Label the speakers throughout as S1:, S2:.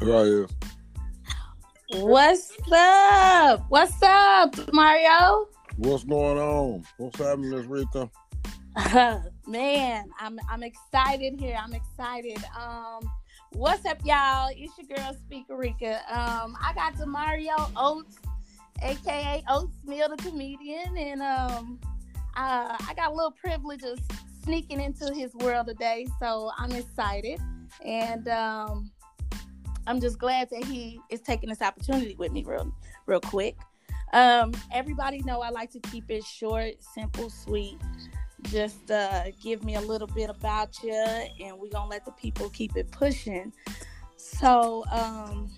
S1: Right
S2: What's up? What's up, Mario?
S1: What's going on? What's happening, Miss Rita?
S2: Man, I'm I'm excited here. I'm excited. Um, what's up, y'all? It's your girl Speaker Rika. Um, I got to Mario Oates, aka Oates Mill the comedian, and um, uh, I got a little privilege of sneaking into his world today, so I'm excited. And um, I'm just glad that he is taking this opportunity with me real real quick. Um, everybody know I like to keep it short, simple, sweet. Just uh, give me a little bit about you, and we're gonna let the people keep it pushing. So, um,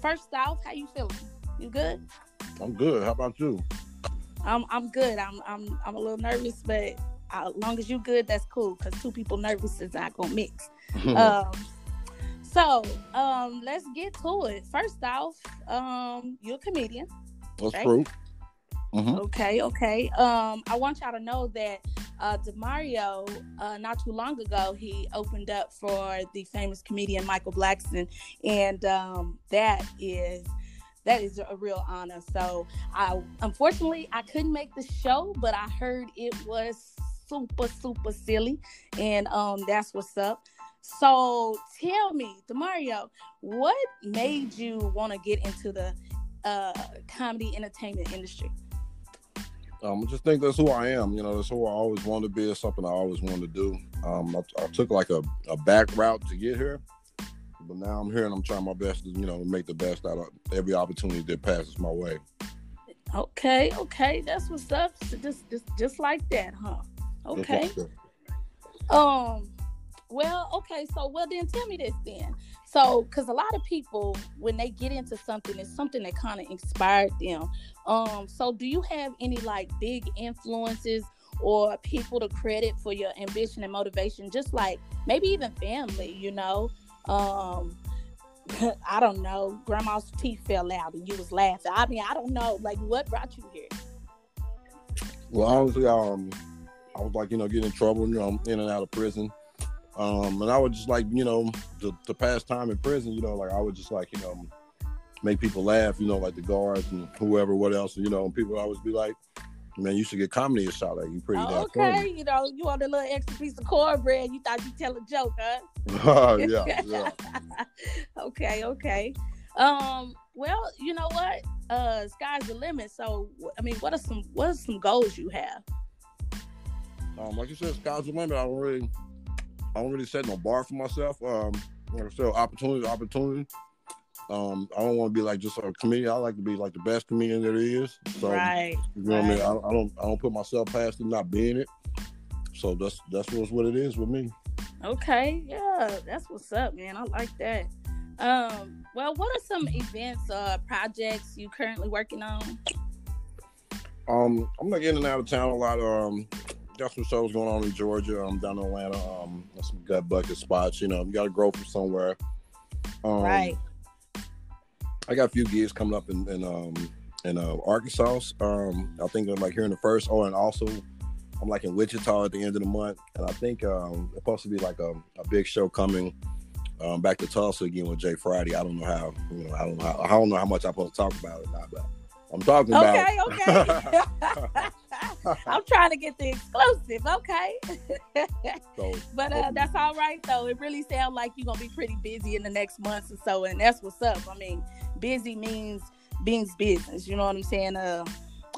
S2: first off, how you feeling? You good?
S1: I'm good. How about you?
S2: I'm I'm good. I'm I'm I'm a little nervous, but as long as you good, that's cool. Cause two people nervous is not gonna mix. um, so um, let's get to it. First off, um, you're a comedian.
S1: That's right? true.
S2: Mm-hmm. Okay, okay. Um, I want y'all to know that uh, Demario, uh, not too long ago, he opened up for the famous comedian Michael Blackson, and um, that is that is a real honor. So, I unfortunately I couldn't make the show, but I heard it was super super silly, and um, that's what's up. So tell me, Demario, what made you want to get into the uh, comedy entertainment industry?
S1: Um, I just think that's who I am. You know, that's who I always wanted to be. It's something I always wanted to do. Um, I, I, took like a, a back route to get here, but now I'm here and I'm trying my best to, you know, make the best out of every opportunity that passes my way.
S2: Okay, okay, that's what's up. So just, just, just like that, huh? Okay. Um, well, okay, so well then tell me this then. So, because a lot of people, when they get into something, it's something that kind of inspired them. Um, so do you have any like big influences or people to credit for your ambition and motivation? Just like maybe even family, you know? Um, I don't know. Grandma's teeth fell out and you was laughing. I mean, I don't know. Like, what brought you here?
S1: Well, honestly, um, I was like, you know, getting in trouble, you know, I'm in and out of prison. Um, and I would just like, you know, to, to pass time in prison, you know, like I would just like, you know, make people laugh, you know, like the guards and whoever, what else, you know, and people always be like, man, you should get comedy a shot Like you pretty oh,
S2: Okay, funny. you know, you want a little extra piece of cornbread, you thought you'd tell a joke,
S1: huh? yeah, yeah.
S2: okay, okay. Um, well, you know what? Uh sky's the limit. So I mean, what are some what are some goals you have?
S1: Um, like you said, sky's the limit. I don't really I don't really set no bar for myself. Um, like I said, opportunity, opportunity. Um, I don't want to be like just a comedian. I like to be like the best comedian there is. So,
S2: right.
S1: You know right. what I mean? I, I, don't I don't put myself past it not being it. So that's that's what's what it is with me.
S2: Okay, yeah, that's what's up, man. I like that. Um, well, what are some events, uh, projects you currently working on?
S1: Um, I'm like in and out of town a lot. Um, got some shows going on in Georgia. I'm um, down in Atlanta. Um, some gut bucket spots. You know, you got to grow from somewhere.
S2: Um, right.
S1: I got a few gigs coming up in in, um, in uh, Arkansas. Um, I think I'm like here in the first. Oh, and also I'm like in Wichita at the end of the month, and I think um, it's supposed to be like a, a big show coming um, back to Tulsa again with Jay Friday. I don't know how you know I don't know how, I don't know how much I'm supposed to talk about it now, but I'm talking
S2: okay, about. Okay, okay. I'm trying to get the exclusive. Okay. so, but uh, that's all right though. It really sounds like you're gonna be pretty busy in the next months or so, and that's what's up. I mean, busy means means business. You know what I'm saying? Uh,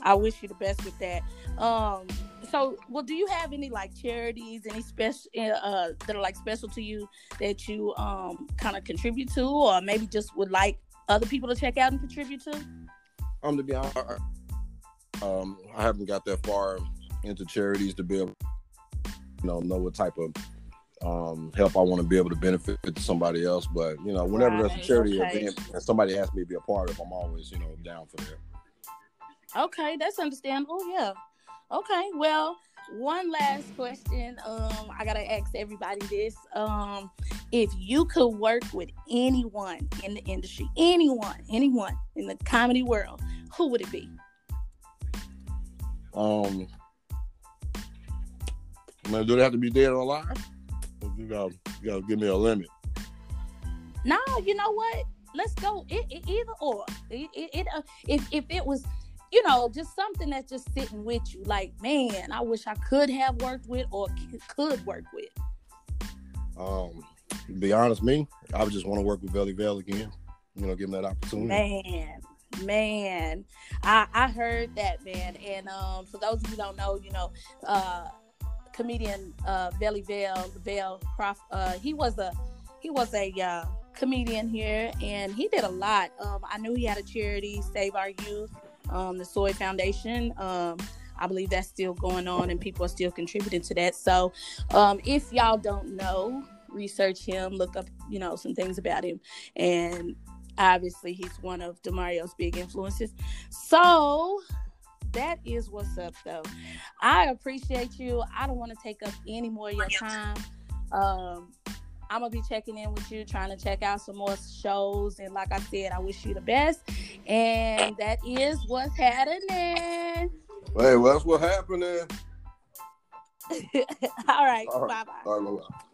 S2: I wish you the best with that. Um, so well, do you have any like charities, any special uh that are like special to you that you um kind of contribute to, or maybe just would like other people to check out and contribute to?
S1: Um, to be honest, um, I haven't got that far into charities to be able, you know, know what type of um, help I want to be able to benefit to somebody else. But you know, whenever right, there's a charity okay. event and somebody asks me to be a part of, I'm always, you know, down for that.
S2: Okay, that's understandable. Yeah. Okay. Well, one last question. Um, I gotta ask everybody this. Um, if you could work with anyone in the industry, anyone, anyone in the comedy world, who would it be?
S1: Um, man, do they have to be dead or alive? You gotta, you gotta give me a limit.
S2: no, you know what? Let's go. It, it, either or. It, it, uh, if if it was, you know, just something that's just sitting with you, like man, I wish I could have worked with or could work with.
S1: Um, be honest, me, I would just want to work with Velle Velle again. You know, give him that opportunity.
S2: Man, man, I I heard that man, and um, for those of you who don't know, you know, uh, comedian uh, Velle Velle, Velle Prof, uh, he was a he was a uh, comedian here, and he did a lot. Um, I knew he had a charity, Save Our Youth, um, the Soy Foundation. Um, I believe that's still going on, and people are still contributing to that. So, um, if y'all don't know, research him, look up, you know, some things about him, and obviously he's one of Demario's big influences. So that is what's up though. I appreciate you. I don't want to take up any more of your time. Um, I'm gonna be checking in with you, trying to check out some more shows. And like I said, I wish you the best. And that is what's happening.
S1: Hey, well, that's what happened then.
S2: All right.
S1: All right.
S2: Bye bye.
S1: All right, bye-bye.